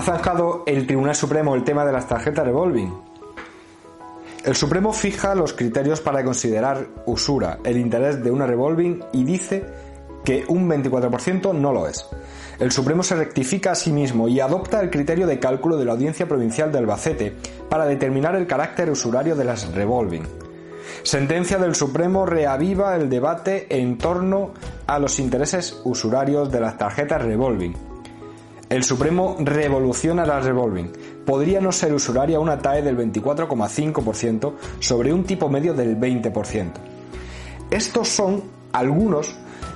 Ha zanjado el Tribunal Supremo el tema de las tarjetas revolving. El Supremo fija los criterios para considerar usura el interés de una revolving y dice que un 24% no lo es. El Supremo se rectifica a sí mismo y adopta el criterio de cálculo de la Audiencia Provincial de Albacete para determinar el carácter usurario de las revolving. Sentencia del Supremo reaviva el debate en torno a los intereses usurarios de las tarjetas revolving el Supremo revoluciona la revolving. Podría no ser usuraria una TAE del 24,5% sobre un tipo medio del 20%. Estos son algunos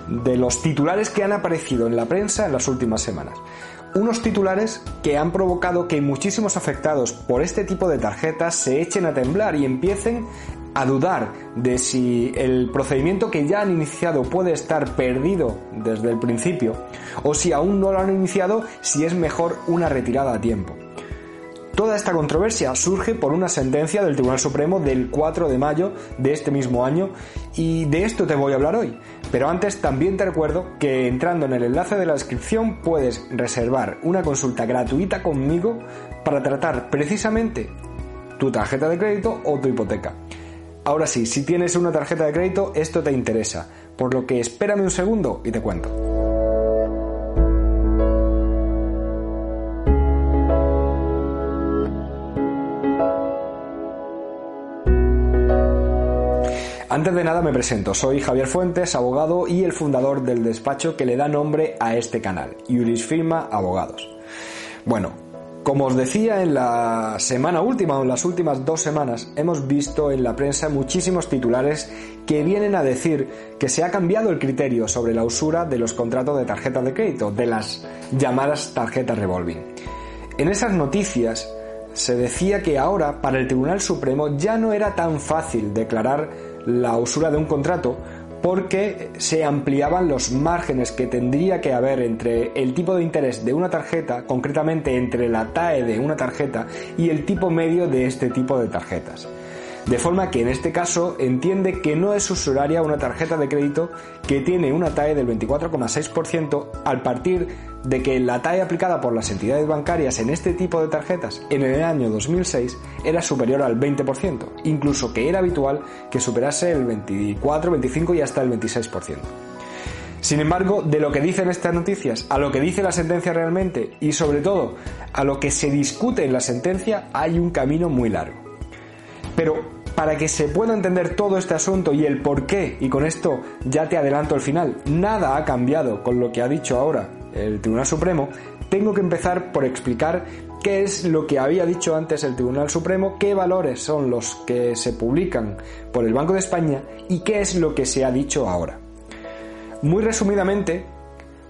de los titulares que han aparecido en la prensa en las últimas semanas. Unos titulares que han provocado que muchísimos afectados por este tipo de tarjetas se echen a temblar y empiecen a dudar de si el procedimiento que ya han iniciado puede estar perdido desde el principio o si aún no lo han iniciado, si es mejor una retirada a tiempo. Toda esta controversia surge por una sentencia del Tribunal Supremo del 4 de mayo de este mismo año y de esto te voy a hablar hoy. Pero antes también te recuerdo que entrando en el enlace de la descripción puedes reservar una consulta gratuita conmigo para tratar precisamente tu tarjeta de crédito o tu hipoteca. Ahora sí, si tienes una tarjeta de crédito, esto te interesa, por lo que espérame un segundo y te cuento. Antes de nada me presento, soy Javier Fuentes, abogado y el fundador del despacho que le da nombre a este canal, Juris Firma Abogados. Bueno, como os decía en la semana última o en las últimas dos semanas, hemos visto en la prensa muchísimos titulares que vienen a decir que se ha cambiado el criterio sobre la usura de los contratos de tarjeta de crédito, de las llamadas tarjetas revolving. En esas noticias se decía que ahora para el Tribunal Supremo ya no era tan fácil declarar la usura de un contrato porque se ampliaban los márgenes que tendría que haber entre el tipo de interés de una tarjeta, concretamente entre la TAE de una tarjeta y el tipo medio de este tipo de tarjetas. De forma que en este caso entiende que no es usuraria una tarjeta de crédito que tiene una TAE del 24,6% al partir de que la TAE aplicada por las entidades bancarias en este tipo de tarjetas en el año 2006 era superior al 20%, incluso que era habitual que superase el 24, 25 y hasta el 26%. Sin embargo, de lo que dicen estas noticias a lo que dice la sentencia realmente y sobre todo a lo que se discute en la sentencia hay un camino muy largo. Pero para que se pueda entender todo este asunto y el por qué, y con esto ya te adelanto el final, nada ha cambiado con lo que ha dicho ahora el Tribunal Supremo, tengo que empezar por explicar qué es lo que había dicho antes el Tribunal Supremo, qué valores son los que se publican por el Banco de España y qué es lo que se ha dicho ahora. Muy resumidamente,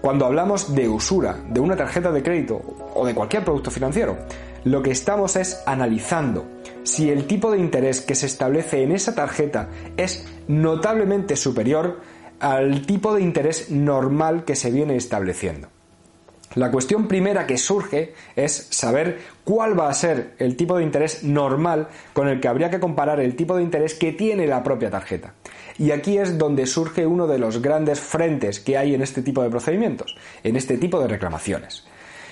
cuando hablamos de usura de una tarjeta de crédito o de cualquier producto financiero, lo que estamos es analizando si el tipo de interés que se establece en esa tarjeta es notablemente superior al tipo de interés normal que se viene estableciendo. La cuestión primera que surge es saber cuál va a ser el tipo de interés normal con el que habría que comparar el tipo de interés que tiene la propia tarjeta. Y aquí es donde surge uno de los grandes frentes que hay en este tipo de procedimientos, en este tipo de reclamaciones.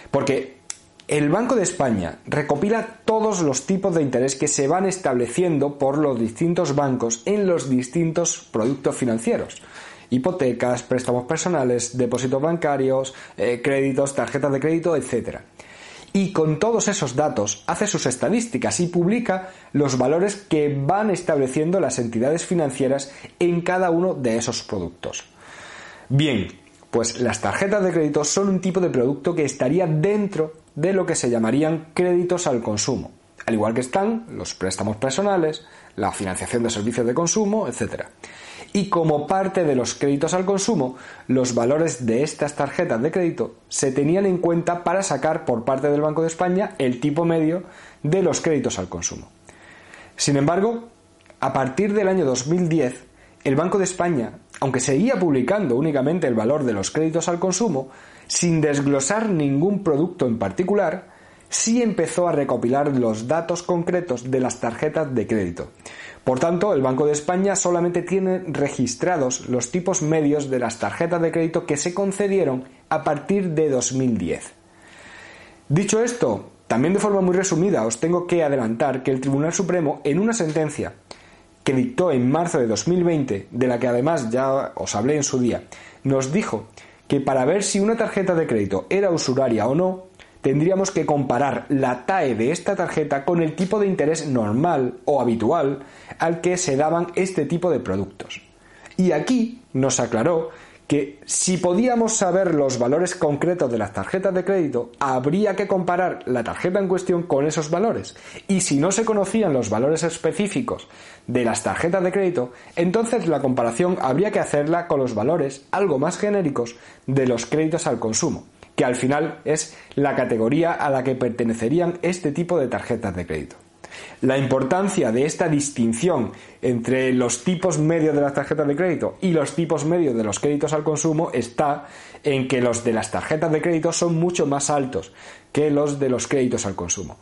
Porque el Banco de España recopila todos los tipos de interés que se van estableciendo por los distintos bancos en los distintos productos financieros. Hipotecas, préstamos personales, depósitos bancarios, eh, créditos, tarjetas de crédito, etc. Y con todos esos datos hace sus estadísticas y publica los valores que van estableciendo las entidades financieras en cada uno de esos productos. Bien, pues las tarjetas de crédito son un tipo de producto que estaría dentro de lo que se llamarían créditos al consumo, al igual que están los préstamos personales, la financiación de servicios de consumo, etc. Y como parte de los créditos al consumo, los valores de estas tarjetas de crédito se tenían en cuenta para sacar por parte del Banco de España el tipo medio de los créditos al consumo. Sin embargo, a partir del año 2010, el Banco de España, aunque seguía publicando únicamente el valor de los créditos al consumo, sin desglosar ningún producto en particular, sí empezó a recopilar los datos concretos de las tarjetas de crédito. Por tanto, el Banco de España solamente tiene registrados los tipos medios de las tarjetas de crédito que se concedieron a partir de 2010. Dicho esto, también de forma muy resumida os tengo que adelantar que el Tribunal Supremo, en una sentencia que dictó en marzo de 2020, de la que además ya os hablé en su día, nos dijo que para ver si una tarjeta de crédito era usuraria o no, tendríamos que comparar la TAE de esta tarjeta con el tipo de interés normal o habitual al que se daban este tipo de productos. Y aquí nos aclaró que si podíamos saber los valores concretos de las tarjetas de crédito, habría que comparar la tarjeta en cuestión con esos valores. Y si no se conocían los valores específicos de las tarjetas de crédito, entonces la comparación habría que hacerla con los valores algo más genéricos de los créditos al consumo que al final es la categoría a la que pertenecerían este tipo de tarjetas de crédito. La importancia de esta distinción entre los tipos medios de las tarjetas de crédito y los tipos medios de los créditos al consumo está en que los de las tarjetas de crédito son mucho más altos que los de los créditos al consumo.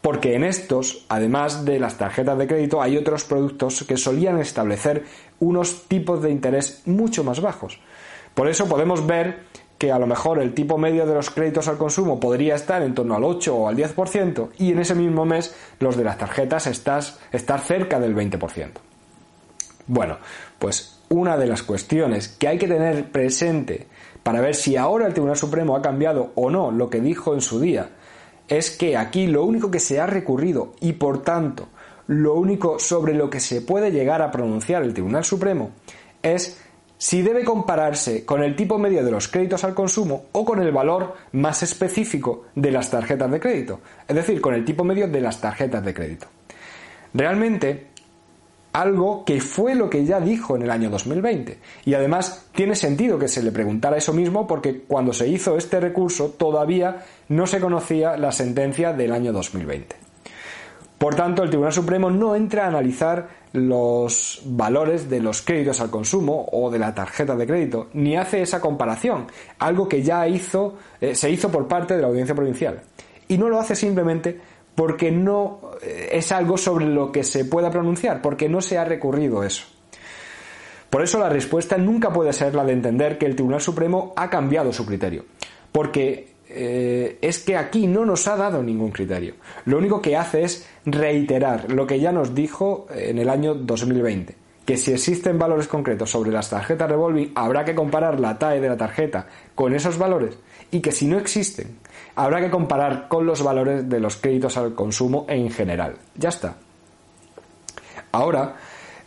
Porque en estos, además de las tarjetas de crédito, hay otros productos que solían establecer unos tipos de interés mucho más bajos. Por eso podemos ver que a lo mejor el tipo medio de los créditos al consumo podría estar en torno al 8 o al 10% y en ese mismo mes los de las tarjetas estás, estar cerca del 20%. Bueno, pues una de las cuestiones que hay que tener presente para ver si ahora el Tribunal Supremo ha cambiado o no lo que dijo en su día es que aquí lo único que se ha recurrido y por tanto lo único sobre lo que se puede llegar a pronunciar el Tribunal Supremo es si debe compararse con el tipo medio de los créditos al consumo o con el valor más específico de las tarjetas de crédito, es decir, con el tipo medio de las tarjetas de crédito. Realmente, algo que fue lo que ya dijo en el año 2020. Y además tiene sentido que se le preguntara eso mismo porque cuando se hizo este recurso todavía no se conocía la sentencia del año 2020. Por tanto, el Tribunal Supremo no entra a analizar los valores de los créditos al consumo o de la tarjeta de crédito, ni hace esa comparación, algo que ya eh, se hizo por parte de la Audiencia Provincial. Y no lo hace simplemente porque no eh, es algo sobre lo que se pueda pronunciar, porque no se ha recurrido eso. Por eso la respuesta nunca puede ser la de entender que el Tribunal Supremo ha cambiado su criterio, porque eh, es que aquí no nos ha dado ningún criterio. Lo único que hace es reiterar lo que ya nos dijo en el año 2020, que si existen valores concretos sobre las tarjetas revolving habrá que comparar la TAE de la tarjeta con esos valores y que si no existen habrá que comparar con los valores de los créditos al consumo en general. Ya está. Ahora,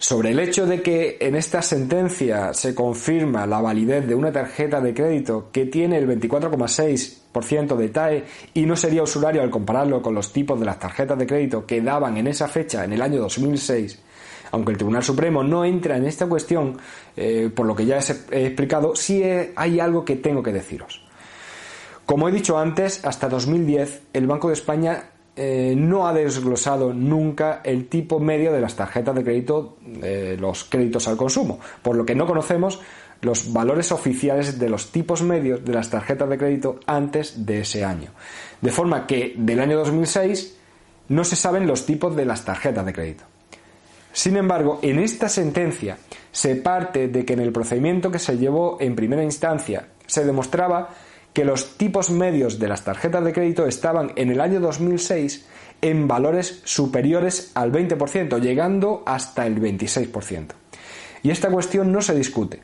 sobre el hecho de que en esta sentencia se confirma la validez de una tarjeta de crédito que tiene el 24,6% de TAE y no sería usurario al compararlo con los tipos de las tarjetas de crédito que daban en esa fecha, en el año 2006, aunque el Tribunal Supremo no entra en esta cuestión, eh, por lo que ya he explicado, sí hay algo que tengo que deciros. Como he dicho antes, hasta 2010 el Banco de España eh, no ha desglosado nunca el tipo medio de las tarjetas de crédito, los créditos al consumo, por lo que no conocemos los valores oficiales de los tipos medios de las tarjetas de crédito antes de ese año. De forma que del año 2006 no se saben los tipos de las tarjetas de crédito. Sin embargo, en esta sentencia se parte de que en el procedimiento que se llevó en primera instancia se demostraba que los tipos medios de las tarjetas de crédito estaban en el año 2006 en valores superiores al 20%, llegando hasta el 26%. Y esta cuestión no se discute.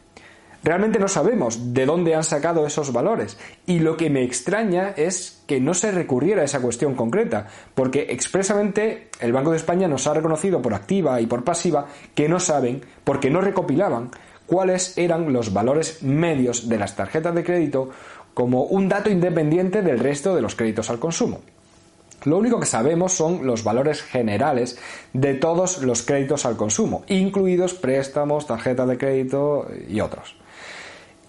Realmente no sabemos de dónde han sacado esos valores y lo que me extraña es que no se recurriera a esa cuestión concreta, porque expresamente el Banco de España nos ha reconocido por activa y por pasiva que no saben, porque no recopilaban cuáles eran los valores medios de las tarjetas de crédito como un dato independiente del resto de los créditos al consumo. Lo único que sabemos son los valores generales de todos los créditos al consumo, incluidos préstamos, tarjetas de crédito y otros.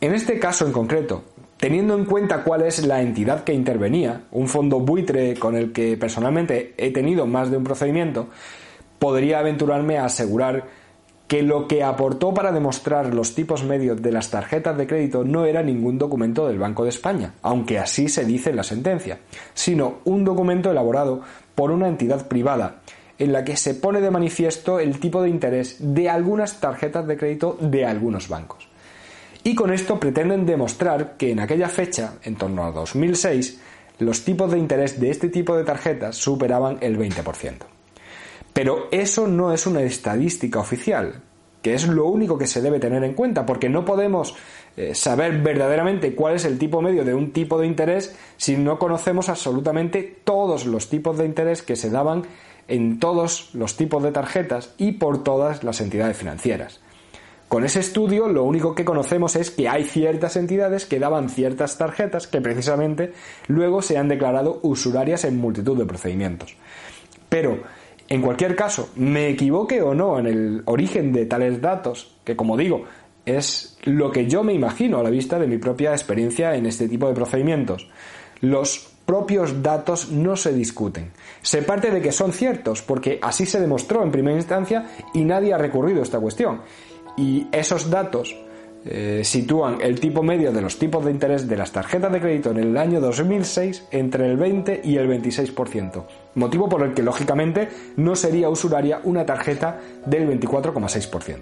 En este caso en concreto, teniendo en cuenta cuál es la entidad que intervenía, un fondo buitre con el que personalmente he tenido más de un procedimiento, podría aventurarme a asegurar que lo que aportó para demostrar los tipos medios de las tarjetas de crédito no era ningún documento del Banco de España, aunque así se dice en la sentencia, sino un documento elaborado por una entidad privada, en la que se pone de manifiesto el tipo de interés de algunas tarjetas de crédito de algunos bancos. Y con esto pretenden demostrar que en aquella fecha, en torno a 2006, los tipos de interés de este tipo de tarjetas superaban el 20%. Pero eso no es una estadística oficial, que es lo único que se debe tener en cuenta, porque no podemos eh, saber verdaderamente cuál es el tipo medio de un tipo de interés si no conocemos absolutamente todos los tipos de interés que se daban en todos los tipos de tarjetas y por todas las entidades financieras. Con ese estudio lo único que conocemos es que hay ciertas entidades que daban ciertas tarjetas que precisamente luego se han declarado usurarias en multitud de procedimientos. Pero en cualquier caso, me equivoque o no en el origen de tales datos, que como digo, es lo que yo me imagino a la vista de mi propia experiencia en este tipo de procedimientos. Los propios datos no se discuten. Se parte de que son ciertos, porque así se demostró en primera instancia y nadie ha recurrido a esta cuestión. Y esos datos eh, sitúan el tipo medio de los tipos de interés de las tarjetas de crédito en el año 2006 entre el 20 y el 26%, motivo por el que lógicamente no sería usuraria una tarjeta del 24,6%.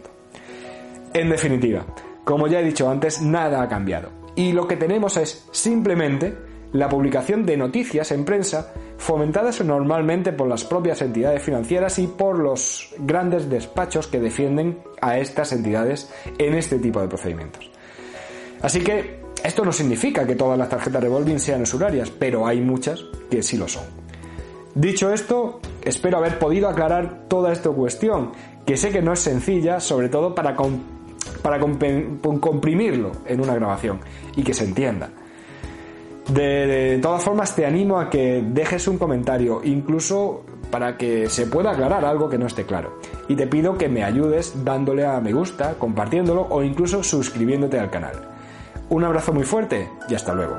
En definitiva, como ya he dicho antes, nada ha cambiado y lo que tenemos es simplemente la publicación de noticias en prensa fomentadas normalmente por las propias entidades financieras y por los grandes despachos que defienden a estas entidades en este tipo de procedimientos. Así que esto no significa que todas las tarjetas revolving sean usurarias, pero hay muchas que sí lo son. Dicho esto, espero haber podido aclarar toda esta cuestión, que sé que no es sencilla, sobre todo para, para comprimirlo en una grabación y que se entienda. De, todas formas, te animo a que dejes un comentario, incluso para que se pueda aclarar algo que no esté claro. Y te pido que me ayudes dándole a me gusta, compartiéndolo o incluso suscribiéndote al canal. Un abrazo muy fuerte y hasta luego.